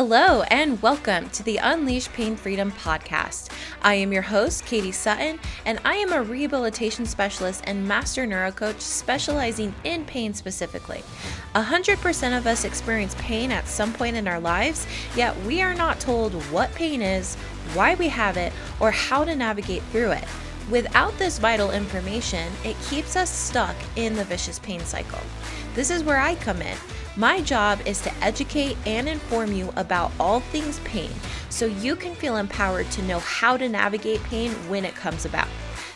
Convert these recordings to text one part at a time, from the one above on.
Hello, and welcome to the Unleash Pain Freedom podcast. I am your host, Katie Sutton, and I am a rehabilitation specialist and master neurocoach specializing in pain specifically. 100% of us experience pain at some point in our lives, yet we are not told what pain is, why we have it, or how to navigate through it. Without this vital information, it keeps us stuck in the vicious pain cycle. This is where I come in. My job is to educate and inform you about all things pain so you can feel empowered to know how to navigate pain when it comes about.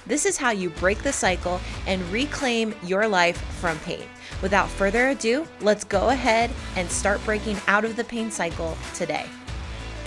This is how you break the cycle and reclaim your life from pain. Without further ado, let's go ahead and start breaking out of the pain cycle today.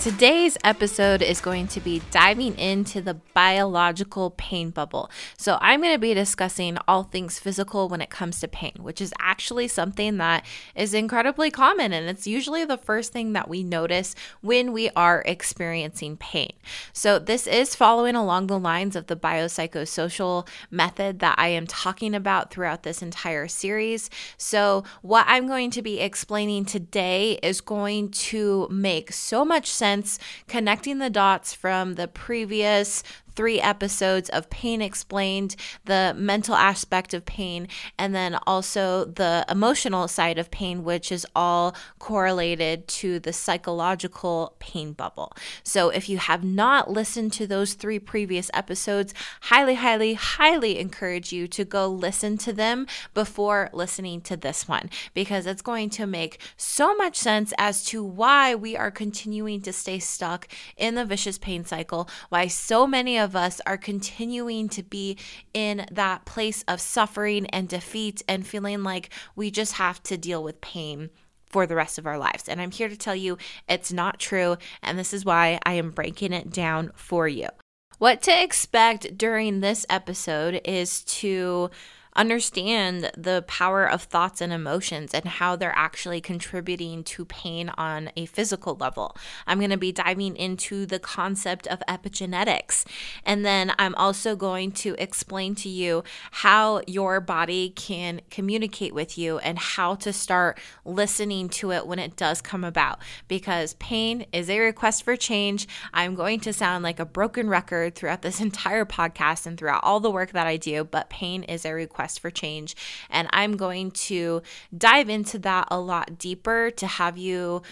Today's episode is going to be diving into the biological pain bubble. So, I'm going to be discussing all things physical when it comes to pain, which is actually something that is incredibly common. And it's usually the first thing that we notice when we are experiencing pain. So, this is following along the lines of the biopsychosocial method that I am talking about throughout this entire series. So, what I'm going to be explaining today is going to make so much sense sense connecting the dots from the previous three episodes of Pain Explained, the mental aspect of pain, and then also the emotional side of pain, which is all correlated to the psychological pain bubble. So if you have not listened to those three previous episodes, highly, highly, highly encourage you to go listen to them before listening to this one because it's going to make so much sense as to why we are continuing to stay stuck in the vicious pain cycle, why so many of of us are continuing to be in that place of suffering and defeat and feeling like we just have to deal with pain for the rest of our lives. And I'm here to tell you it's not true. And this is why I am breaking it down for you. What to expect during this episode is to understand the power of thoughts and emotions and how they're actually contributing to pain on a physical level. I'm going to be diving into the concept of epigenetics. And then I'm also going to explain to you how your body can communicate with you and how to start listening to it when it does come about. Because pain is a request for change. I'm going to sound like a broken record throughout this entire podcast and throughout all the work that I do, but pain is a request for change. And I'm going to dive into that a lot deeper to have you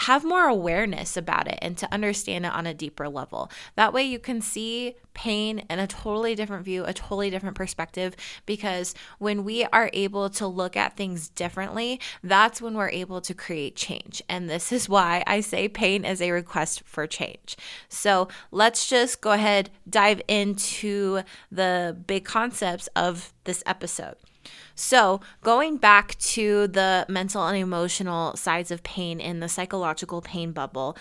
have more awareness about it and to understand it on a deeper level. That way you can see pain and a totally different view, a totally different perspective. Because when we are able to look at things differently, that's when we're able to create change. And this is why I say pain is a request for change. So let's just go ahead, dive into the big concepts of this episode. So, going back to the mental and emotional sides of pain in the psychological pain bubble,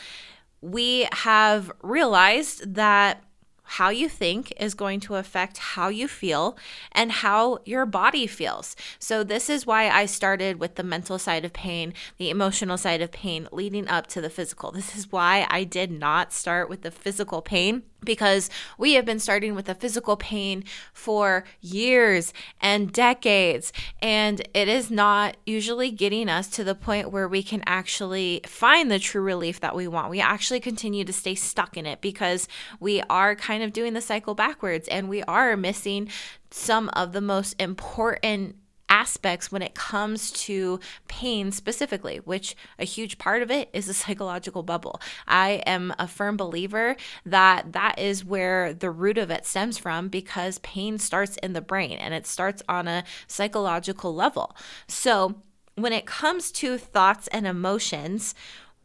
we have realized that how you think is going to affect how you feel and how your body feels. So, this is why I started with the mental side of pain, the emotional side of pain, leading up to the physical. This is why I did not start with the physical pain because we have been starting with a physical pain for years and decades. And it is not usually getting us to the point where we can actually find the true relief that we want. We actually continue to stay stuck in it because we are kind of doing the cycle backwards and we are missing some of the most important aspects when it comes to pain specifically, which a huge part of it is a psychological bubble. I am a firm believer that that is where the root of it stems from because pain starts in the brain and it starts on a psychological level. So, when it comes to thoughts and emotions,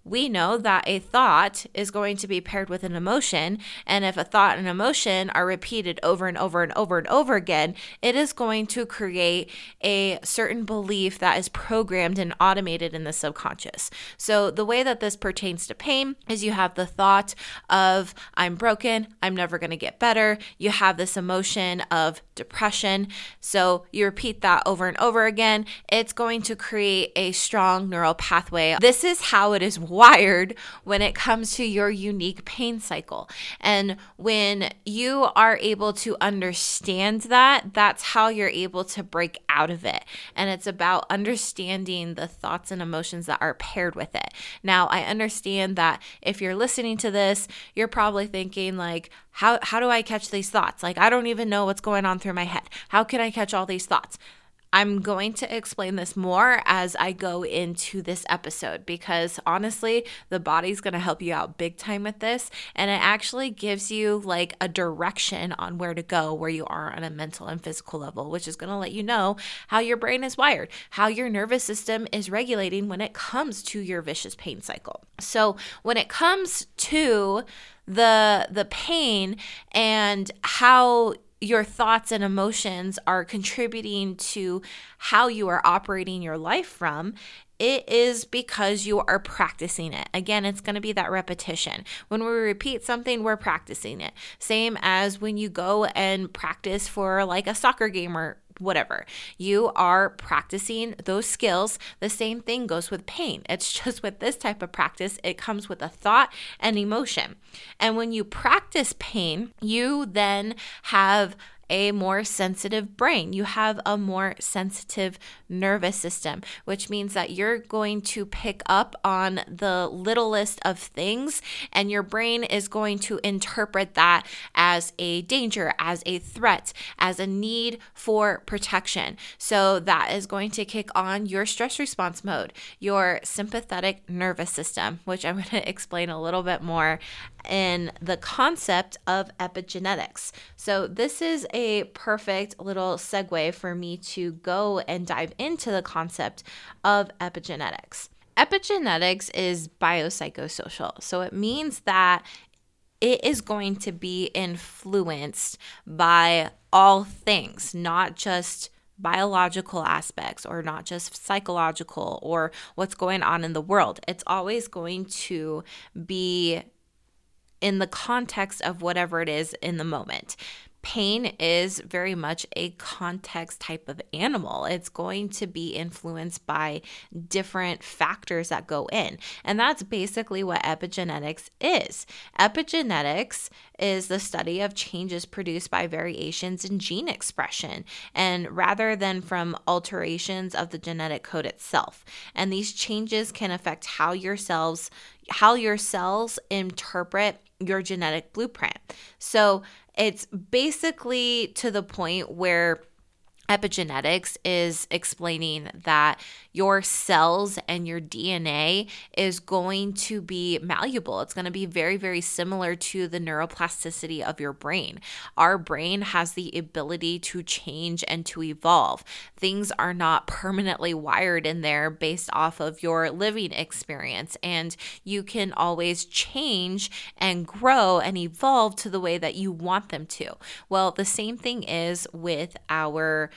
we know that a thought is going to be paired with an emotion. And if a thought and emotion are repeated over and over and over and over again, it is going to create a certain belief that is programmed and automated in the subconscious. So, the way that this pertains to pain is you have the thought of, I'm broken, I'm never going to get better. You have this emotion of depression. So you repeat that over and over again, it's going to create a strong neural pathway. This is how it is wired when it comes to your unique pain cycle. And when you are able to understand that, that's how you're able to break out of it. And it's about understanding the thoughts and emotions that are paired with it. Now, I understand that if you're listening to this, you're probably thinking like, how how do I catch these thoughts? Like I don't even know what's going on through my head. How can I catch all these thoughts? I'm going to explain this more as I go into this episode because honestly, the body's going to help you out big time with this. And it actually gives you like a direction on where to go, where you are on a mental and physical level, which is going to let you know how your brain is wired, how your nervous system is regulating when it comes to your vicious pain cycle. So, when it comes to the the pain and how your thoughts and emotions are contributing to how you are operating your life from, it is because you are practicing it. Again, it's going to be that repetition. When we repeat something, we're practicing it. Same as when you go and practice for like a soccer game or whatever. You are practicing those skills. The same thing goes with pain. It's just with this type of practice, it comes with a thought and emotion. And when you practice pain, you then have a more sensitive brain. You have a more sensitive nervous system, which means that you're going to pick up on the littlest of things, and your brain is going to interpret that as a danger, as a threat, as a need for protection. So that is going to kick on your stress response mode, your sympathetic nervous system, which I'm going to explain a little bit more in the concept of epigenetics. So, this is a perfect little segue for me to go and dive into the concept of epigenetics. Epigenetics is biopsychosocial. So, it means that it is going to be influenced by all things, not just biological aspects or not just psychological or what's going on in the world. It's always going to be in the context of whatever it is in the moment. Pain is very much a context type of animal. It's going to be influenced by different factors that go in. And that's basically what epigenetics is. Epigenetics is the study of changes produced by variations in gene expression, and rather than from alterations of the genetic code itself. And these changes can affect how your cells how your cells interpret your genetic blueprint. So it's basically to the point where epigenetics is explaining that your cells and your DNA is going to be malleable. It's going to be very, very similar to the neuroplasticity of your brain. Our brain has the ability to change and to evolve. Things are not permanently wired in there based off of your living experience, and you can always change and grow and evolve to the way that you want them to. Well, the same thing is with our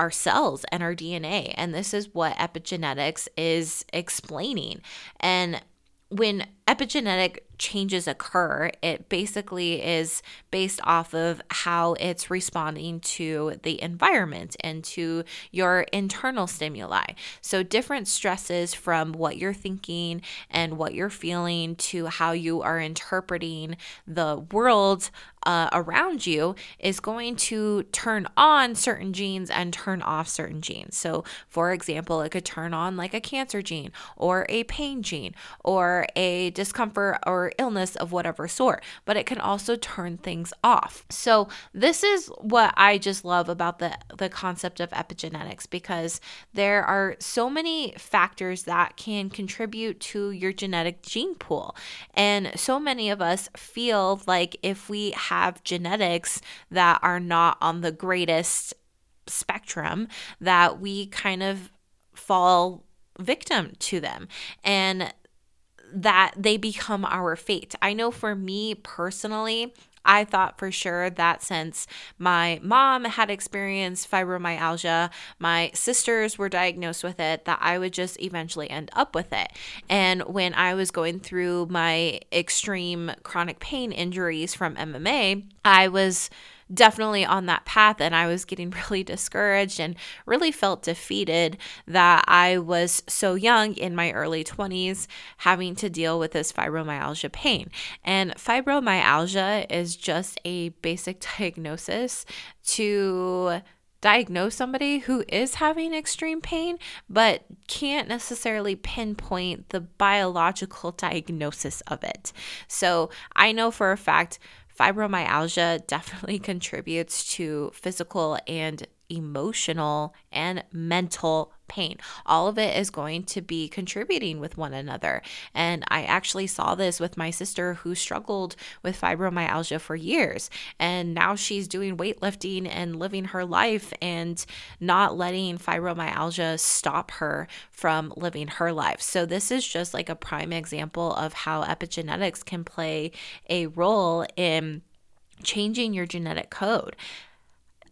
our cells and our DNA. And this is what epigenetics is explaining. And when epigenetic changes occur, it basically is based off of how it's responding to the environment and to your internal stimuli. So, different stresses from what you're thinking and what you're feeling to how you are interpreting the world uh, around you is going to turn on certain genes and turn off certain genes. So, for example, it could turn on like a cancer gene or a pain gene or a discomfort or illness of whatever sort, but it can also turn things off. So, this is what I just love about the, the concept of epigenetics because there are so many factors that can contribute to your genetic gene pool. And so many of us feel like if we have genetics that are not on the greatest spectrum, that we kind of fall victim to them. And that they become our fate. I know for me personally, I thought for sure that since my mom had experienced fibromyalgia, my sisters were diagnosed with it, that I would just eventually end up with it. And when I was going through my extreme chronic pain injuries from MMA, I was definitely on that path and I was getting really discouraged and really felt defeated that I was so young in my early 20s having to deal with this fibromyalgia pain. And fibromyalgia is just a basic diagnosis to diagnose somebody who is having extreme pain, but can't necessarily pinpoint the biological diagnosis of it. So I know for a fact fibromyalgia definitely contributes to physical and emotional and mental pain. All of it is going to be contributing with one another. And I actually saw this with my sister who struggled with fibromyalgia for years. And now she's doing weightlifting and living her life and not letting fibromyalgia stop her from living her life. So, this is just like a prime example of how epigenetics can play a role in changing your genetic code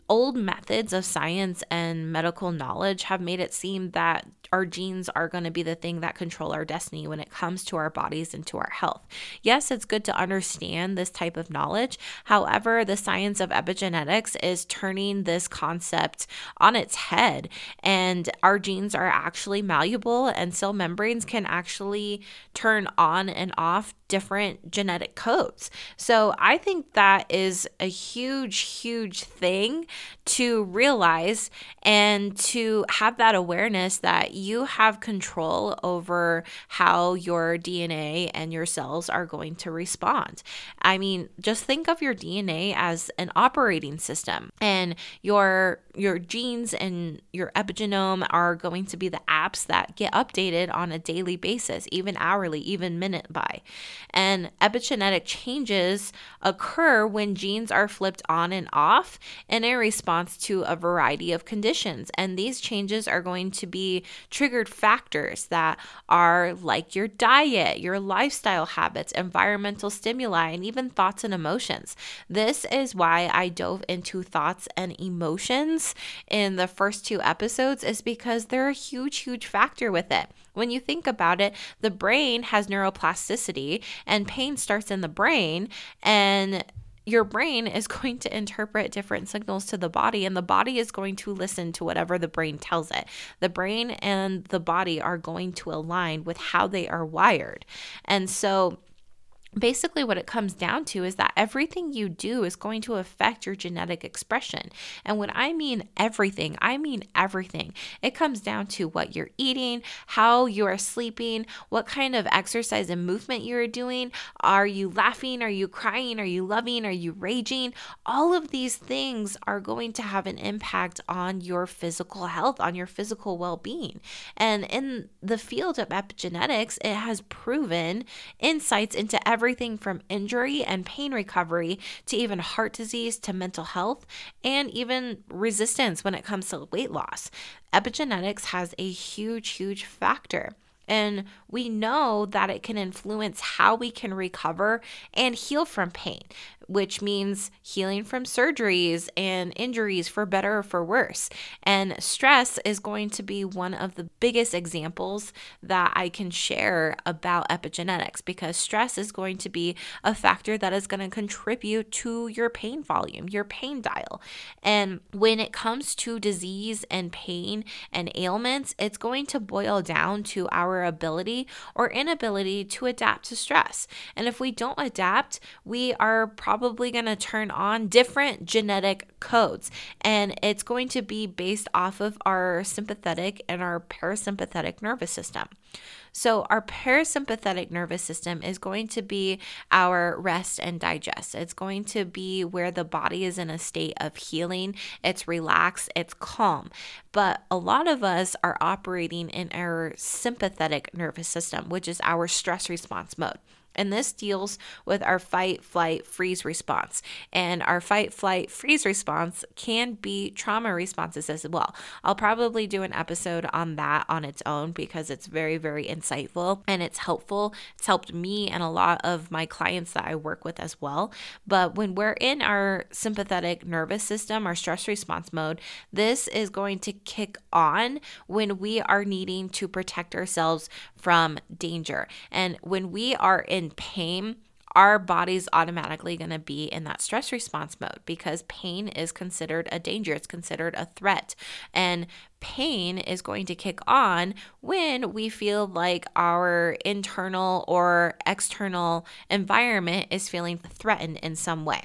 old methods of science and medical knowledge have made it seem that our genes are going to be the thing that control our destiny when it comes to our bodies and to our health. Yes, it's good to understand this type of knowledge. However, the science of epigenetics is turning this concept on its head, and our genes are actually malleable, and cell membranes can actually turn on and off different genetic codes. So I think that is a huge, huge thing to realize and to have that awareness that you have control over how your DNA and your cells are going to respond. I mean, just think of your DNA as an operating system and your your genes and your epigenome are going to be the apps that get updated on a daily basis, even hourly, even minute by. And epigenetic changes occur when genes are flipped on and off in a response to a variety of conditions. And these changes are going to be triggered factors that are like your diet, your lifestyle habits, environmental stimuli, and even thoughts and emotions. This is why I dove into thoughts and emotions in the first two episodes, is because they're a huge, huge factor with it. When you think about it, the brain has neuroplasticity and pain starts in the brain and your brain is going to interpret different signals to the body, and the body is going to listen to whatever the brain tells it. The brain and the body are going to align with how they are wired. And so, basically what it comes down to is that everything you do is going to affect your genetic expression. And when I mean everything, I mean everything. It comes down to what you're eating, how you are sleeping, what kind of exercise and movement you're doing. Are you laughing? Are you crying? Are you loving? Are you raging? All of these things are going to have an impact on your physical health, on your physical well being. And in the field of epigenetics, it has proven insights into every everything from injury and pain recovery to even heart disease to mental health and even resistance when it comes to weight loss. Epigenetics has a huge, huge factor. And we know that it can influence how we can recover and heal from pain which means healing from surgeries and injuries for better or for worse. And stress is going to be one of the biggest examples that I can share about epigenetics because stress is going to be a factor that is going to contribute to your pain volume, your pain dial. And when it comes to disease and pain and ailments, it's going to boil down to our ability or inability to adapt to stress. And if we don't adapt, we are probably probably going to turn on different genetic codes. And it's going to be based off of our sympathetic and our parasympathetic nervous system. So, our parasympathetic nervous system is going to be our rest and digest. It's going to be where the body is in a state of healing, it's relaxed, it's calm. But a lot of us are operating in our sympathetic nervous system, which is our stress response mode. And this deals with our fight, flight, freeze response. And our fight, flight, freeze response can be trauma responses as well. I'll probably do an episode on that on its own because it's very, very insightful and it's helpful. It's helped me and a lot of my clients that I work with as well. But when we're in our sympathetic nervous system, our stress response mode, this is going to kick on when we are needing to protect ourselves from danger. And when we are in pain, our body's automatically going to be in that stress response mode because pain is considered a danger, it's considered a threat. And pain is going to kick on when we feel like our internal or external environment is feeling threatened in some way.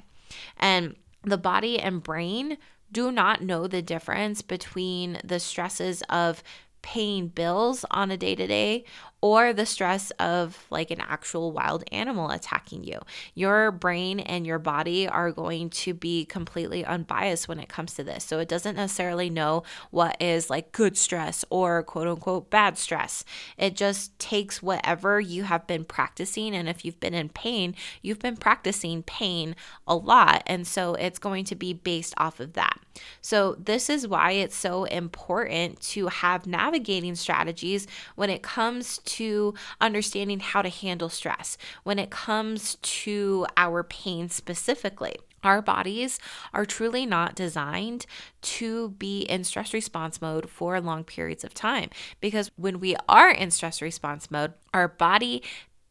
And the body and brain do not know the difference between the stresses of paying bills on a day to day or the stress of like an actual wild animal attacking you. Your brain and your body are going to be completely unbiased when it comes to this. So it doesn't necessarily know what is like good stress or quote unquote bad stress. It just takes whatever you have been practicing. And if you've been in pain, you've been practicing pain a lot. And so it's going to be based off of that. So, this is why it's so important to have navigating strategies when it comes to understanding how to handle stress, when it comes to our pain specifically. Our bodies are truly not designed to be in stress response mode for long periods of time because when we are in stress response mode, our body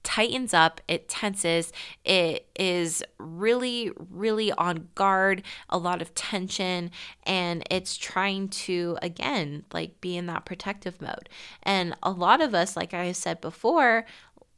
tightens up, it tenses, it is really, really on guard, a lot of tension, and it's trying to, again, like be in that protective mode. And a lot of us, like I said before,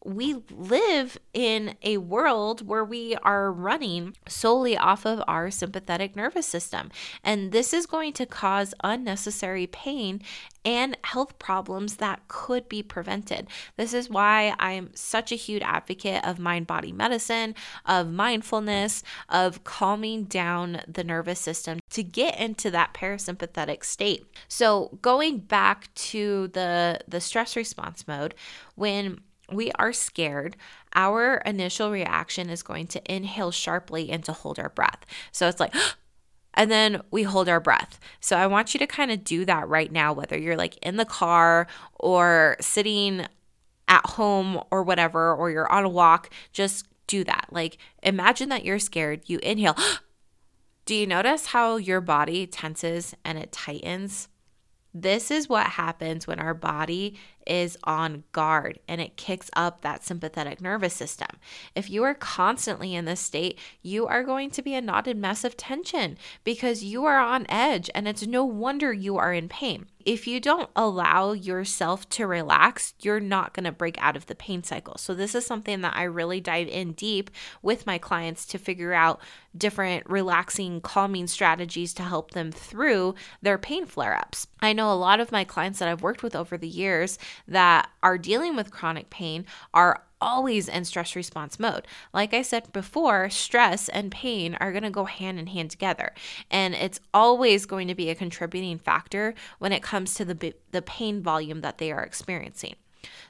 we live in a world where we are running solely off of our sympathetic nervous system. And this is going to cause unnecessary pain and health problems that could be prevented. This is why I'm such a huge advocate of mind body medicine, of mindfulness, of calming down the nervous system to get into that parasympathetic state. So, going back to the the stress response mode, when we are scared, our initial reaction is going to inhale sharply and to hold our breath. So it's like, and then we hold our breath. So I want you to kind of do that right now, whether you're like in the car or sitting at home or whatever, or you're on a walk, just do that. Like imagine that you're scared, you inhale. do you notice how your body tenses and it tightens? This is what happens when our body is on guard and it kicks up that sympathetic nervous system. If you are constantly in this state, you are going to be a knotted mess of tension because you are on edge and it's no wonder you are in pain. If you don't allow yourself to relax, you're not going to break out of the pain cycle. So, this is something that I really dive in deep with my clients to figure out different relaxing, calming strategies to help them through their pain flare ups. I know a lot of my clients that I've worked with over the years that are dealing with chronic pain are always in stress response mode. Like I said before, stress and pain are going to go hand in hand together. And it's always going to be a contributing factor when it comes to the, the pain volume that they are experiencing.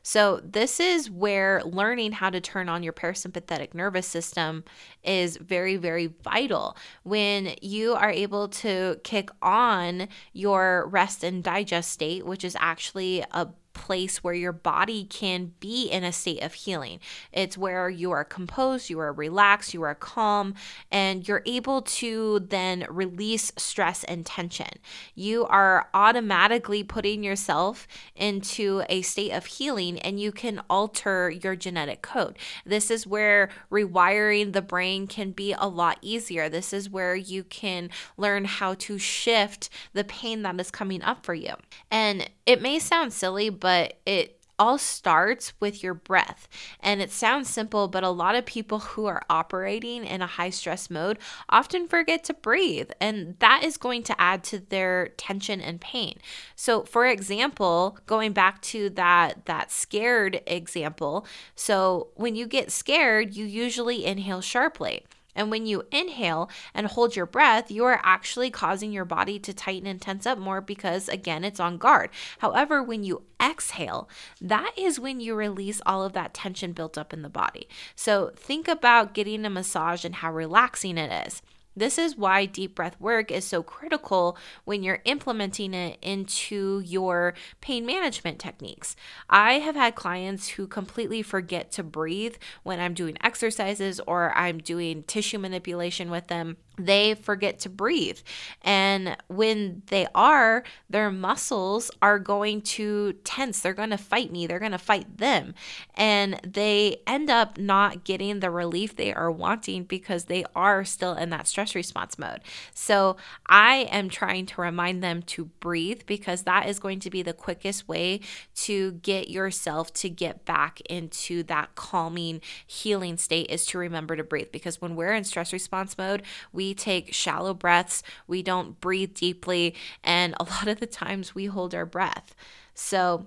So, this is where learning how to turn on your parasympathetic nervous system is very, very vital. When you are able to kick on your rest and digest state, which is actually a place where your body can be in a state of healing. It's where you are composed, you are relaxed, you are calm, and you're able to then release stress and tension. You are automatically putting yourself into a state of healing and you can alter your genetic code. This is where rewiring the brain can be a lot easier. This is where you can learn how to shift the pain that is coming up for you. And it may sound silly, but it all starts with your breath. And it sounds simple, but a lot of people who are operating in a high stress mode often forget to breathe, and that is going to add to their tension and pain. So, for example, going back to that that scared example, so when you get scared, you usually inhale sharply. And when you inhale and hold your breath, you are actually causing your body to tighten and tense up more because, again, it's on guard. However, when you exhale, that is when you release all of that tension built up in the body. So think about getting a massage and how relaxing it is. This is why deep breath work is so critical when you're implementing it into your pain management techniques. I have had clients who completely forget to breathe when I'm doing exercises or I'm doing tissue manipulation with them they forget to breathe. And when they are, their muscles are going to tense. They're going to fight me. They're going to fight them. And they end up not getting the relief they are wanting because they are still in that stress response mode. So I am trying to remind them to breathe because that is going to be the quickest way to get yourself to get back into that calming, healing state is to remember to breathe. Because when we're in stress response mode, we we take shallow breaths, we don't breathe deeply, and a lot of the times we hold our breath. So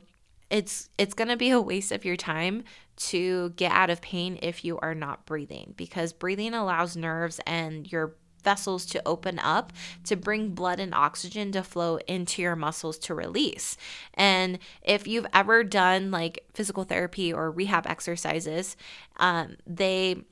it's it's going to be a waste of your time to get out of pain if you are not breathing because breathing allows nerves and your vessels to open up to bring blood and oxygen to flow into your muscles to release. And if you've ever done like physical therapy or rehab exercises, um, they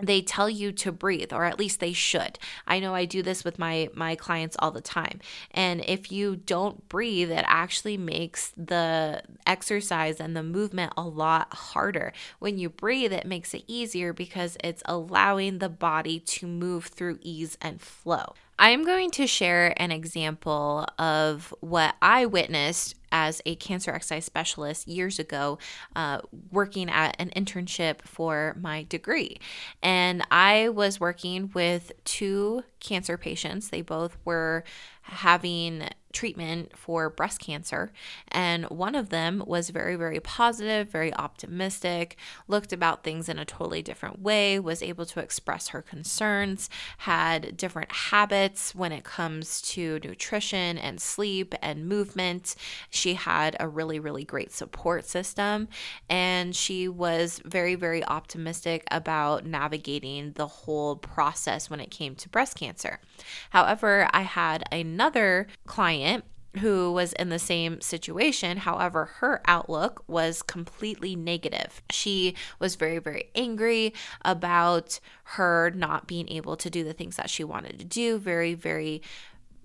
they tell you to breathe or at least they should. I know i do this with my my clients all the time. And if you don't breathe it actually makes the exercise and the movement a lot harder. When you breathe it makes it easier because it's allowing the body to move through ease and flow I'm going to share an example of what I witnessed as a cancer exercise specialist years ago, uh, working at an internship for my degree. And I was working with two cancer patients. They both were having treatment for breast cancer. And one of them was very, very positive, very optimistic, looked about things in a totally different way, was able to express her concerns, had different habits when it comes to nutrition and sleep and movement. She had a really, really great support system. And she was very, very optimistic about navigating the whole process when it came to breast cancer. However, I had another client who was in the same situation. However, her outlook was completely negative. She was very, very angry about her not being able to do the things that she wanted to do, very, very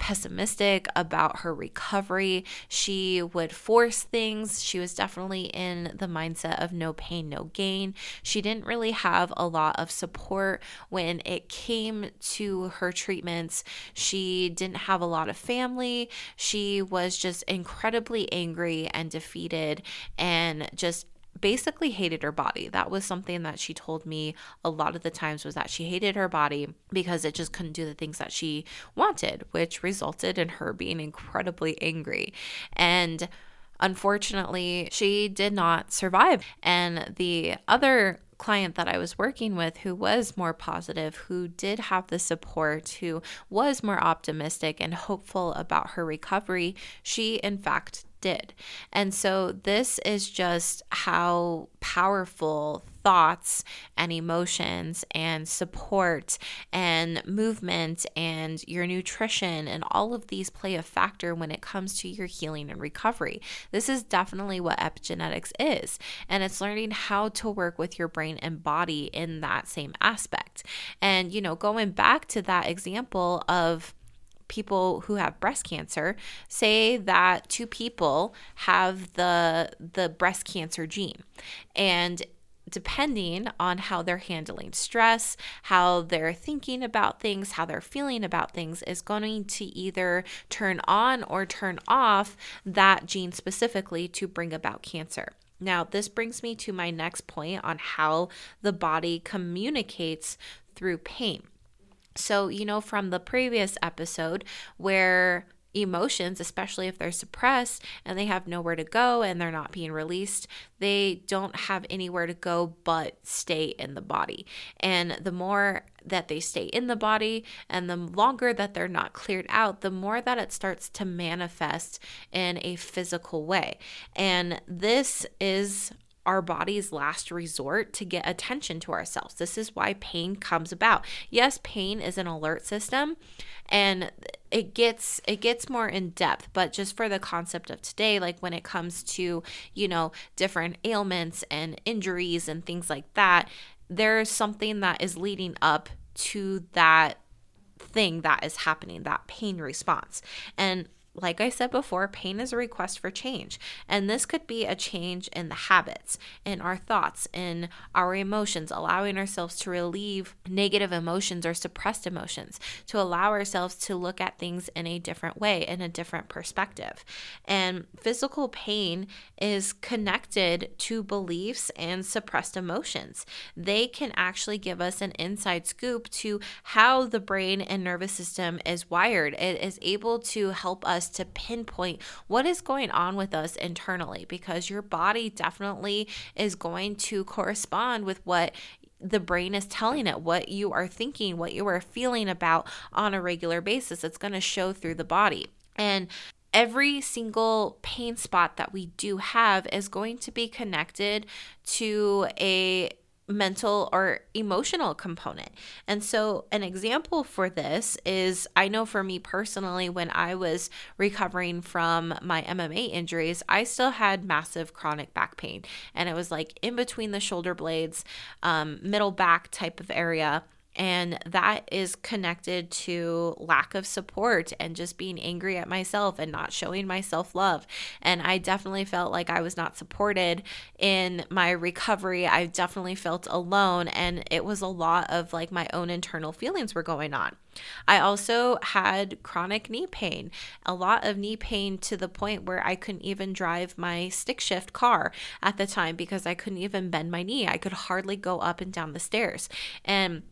pessimistic about her recovery. She would force things. She was definitely in the mindset of no pain, no gain. She didn't really have a lot of support when it came to her treatments. She didn't have a lot of family. She was just incredibly angry and defeated and just basically hated her body. That was something that she told me a lot of the times was that she hated her body because it just couldn't do the things that she wanted, which resulted in her being incredibly angry. And unfortunately, she did not survive. And the other client that I was working with who was more positive, who did have the support, who was more optimistic and hopeful about her recovery, she in fact did. And so this is just how powerful thoughts and emotions and support and movement and your nutrition and all of these play a factor when it comes to your healing and recovery. This is definitely what epigenetics is. And it's learning how to work with your brain and body in that same aspect. And, you know, going back to that example of people who have breast cancer, say that two people have the the breast cancer gene and depending on how they're handling stress, how they're thinking about things, how they're feeling about things, is going to either turn on or turn off that gene specifically to bring about cancer. Now, this brings me to my next point on how the body communicates through pain. So, you know, from the previous episode where emotions, especially if they're suppressed and they have nowhere to go and they're not being released, they don't have anywhere to go but stay in the body. And the more that they stay in the body and the longer that they're not cleared out, the more that it starts to manifest in a physical way. And this is our body's last resort to get attention to ourselves. This is why pain comes about. Yes, pain is an alert system and it gets it gets more in depth, but just for the concept of today, like when it comes to, you know, different ailments and injuries and things like that, there's something that is leading up to that thing that is happening, that pain response. And like I said before, pain is a request for change. And this could be a change in the habits, in our thoughts, in our emotions, allowing ourselves to relieve negative emotions or suppressed emotions, to allow ourselves to look at things in a different way, in a different perspective. And physical pain is connected to beliefs and suppressed emotions. They can actually give us an inside scoop to how the brain and nervous system is wired. It is able to help us to pinpoint what is going on with us internally because your body definitely is going to correspond with what the brain is telling it what you are thinking, what you are feeling about on a regular basis. It's going to show through the body. And every single pain spot that we do have is going to be connected to a mental or emotional component. And so, an example for this is I know for me personally, when I was recovering from my MMA injuries, I still had massive chronic back pain. And it was like in between the shoulder blades, um, middle back type of area. And that is connected to lack of support and just being angry at myself and not showing myself love. And I definitely felt like I was not supported in my recovery. I definitely felt alone. And it was a lot of like my own internal feelings were going on. I also had chronic knee pain, a lot of knee pain to the point where I couldn't even drive my stick shift car at the time because I couldn't even bend my knee. I could hardly go up and down the stairs. And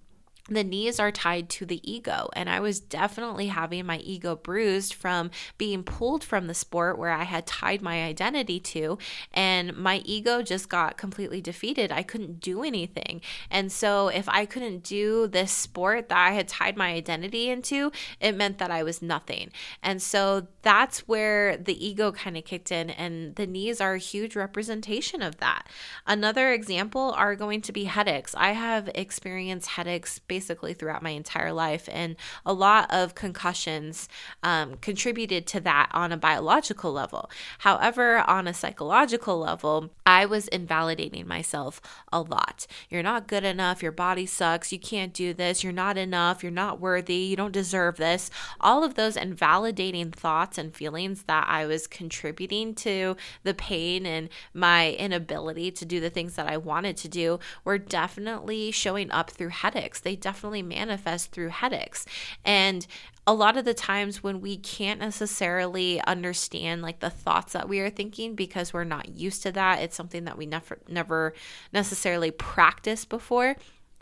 the knees are tied to the ego. And I was definitely having my ego bruised from being pulled from the sport where I had tied my identity to. And my ego just got completely defeated. I couldn't do anything. And so if I couldn't do this sport that I had tied my identity into, it meant that I was nothing. And so that's where the ego kind of kicked in. And the knees are a huge representation of that. Another example are going to be headaches. I have experienced headaches basically throughout my entire life. And a lot of concussions um, contributed to that on a biological level. However, on a psychological level, I was invalidating myself a lot. You're not good enough. Your body sucks. You can't do this. You're not enough. You're not worthy. You don't deserve this. All of those invalidating thoughts and feelings that I was contributing to the pain and my inability to do the things that I wanted to do were definitely showing up through headaches. They definitely manifest through headaches. And a lot of the times when we can't necessarily understand like the thoughts that we are thinking because we're not used to that, it's something that we never never necessarily practiced before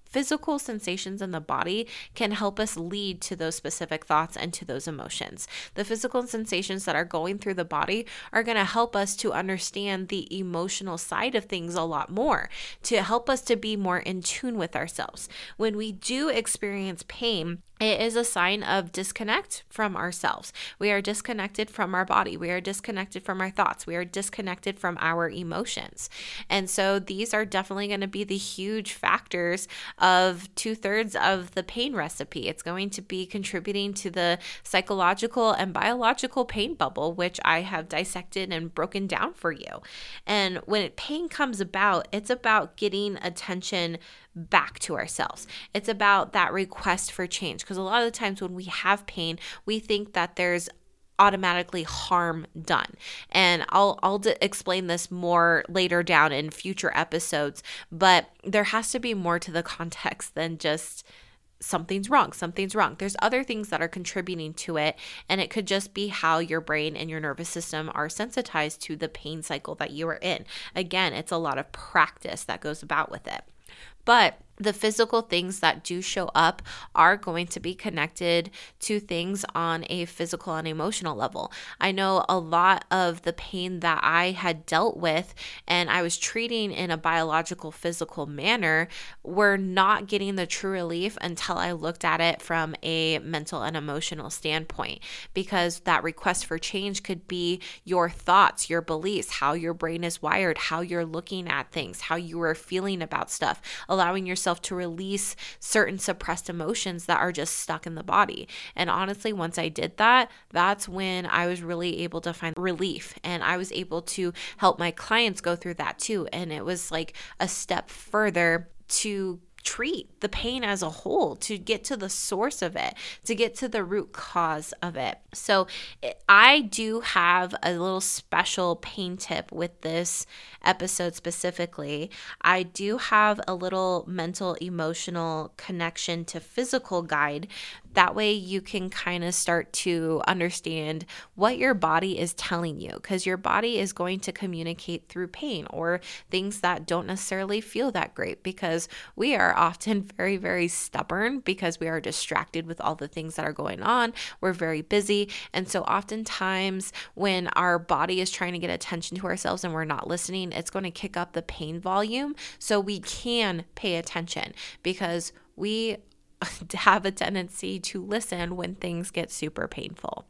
physical sensations in the body can help us lead to those specific thoughts and to those emotions. The physical sensations that are going through the body are going to help us to understand the emotional side of things a lot more, to help us to be more in tune with ourselves. When we do experience pain, it is a sign of disconnect from ourselves. We are disconnected from our body. We are disconnected from our thoughts. We are disconnected from our emotions. And so these are definitely going to be the huge factors of two thirds of the pain recipe. It's going to be contributing to the psychological and biological pain bubble, which I have dissected and broken down for you. And when pain comes about, it's about getting attention back to ourselves. It's about that request for change because a lot of the times when we have pain, we think that there's automatically harm done. And I'll I'll d- explain this more later down in future episodes, but there has to be more to the context than just something's wrong, something's wrong. There's other things that are contributing to it, and it could just be how your brain and your nervous system are sensitized to the pain cycle that you are in. Again, it's a lot of practice that goes about with it. But the physical things that do show up are going to be connected to things on a physical and emotional level. I know a lot of the pain that I had dealt with and I was treating in a biological, physical manner were not getting the true relief until I looked at it from a mental and emotional standpoint. Because that request for change could be your thoughts, your beliefs, how your brain is wired, how you're looking at things, how you are feeling about stuff, allowing yourself yourself to release certain suppressed emotions that are just stuck in the body. And honestly, once I did that, that's when I was really able to find relief and I was able to help my clients go through that too. And it was like a step further to treat the pain as a whole, to get to the source of it, to get to the root cause of it. So, eh, I do have a little special pain tip with this episode specifically. I do have a little mental emotional connection to physical guide that way, you can kind of start to understand what your body is telling you because your body is going to communicate through pain or things that don't necessarily feel that great because we are often very, very stubborn because we are distracted with all the things that are going on. We're very busy. And so, oftentimes, when our body is trying to get attention to ourselves and we're not listening, it's going to kick up the pain volume so we can pay attention because we have a tendency to listen when things get super painful.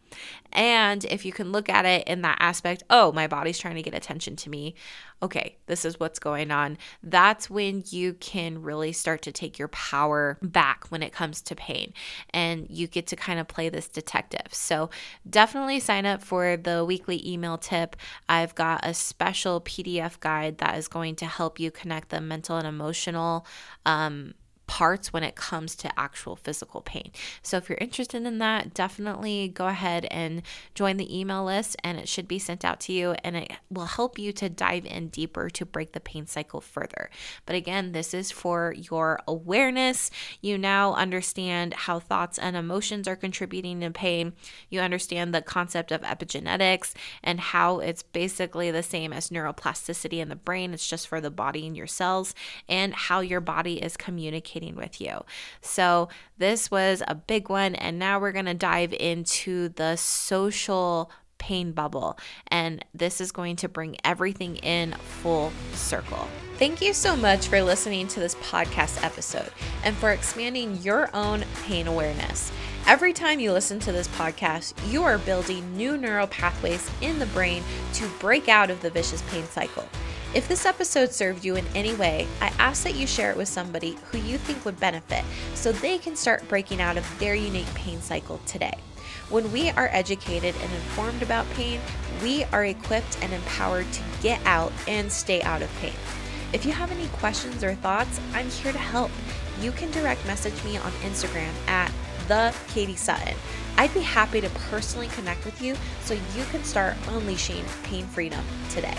And if you can look at it in that aspect, oh, my body's trying to get attention to me. Okay, this is what's going on. That's when you can really start to take your power back when it comes to pain. And you get to kind of play this detective. So definitely sign up for the weekly email tip. I've got a special PDF guide that is going to help you connect the mental and emotional. Um, parts when it comes to actual physical pain. So if you're interested in that, definitely go ahead and join the email list and it should be sent out to you and it will help you to dive in deeper to break the pain cycle further. But again, this is for your awareness. You now understand how thoughts and emotions are contributing to pain. You understand the concept of epigenetics and how it's basically the same as neuroplasticity in the brain. It's just for the body and your cells and how your body is communicating communicating with you. So, this was a big one. And now we're going to dive into the social pain bubble. And this is going to bring everything in full circle. Thank you so much for listening to this podcast episode and for expanding your own pain awareness. Every time you listen to this podcast, you are building new neural pathways in the brain to break out of the vicious pain cycle. If this episode served you in any way, I ask that you share it with somebody who you think would benefit so they can start breaking out of their unique pain cycle today. When we are educated and informed about pain, we are equipped and empowered to get out and stay out of pain. If you have any questions or thoughts, I'm here to help. You can direct message me on Instagram at the Katie Sutton. I'd be happy to personally connect with you so you can start unleashing pain freedom today.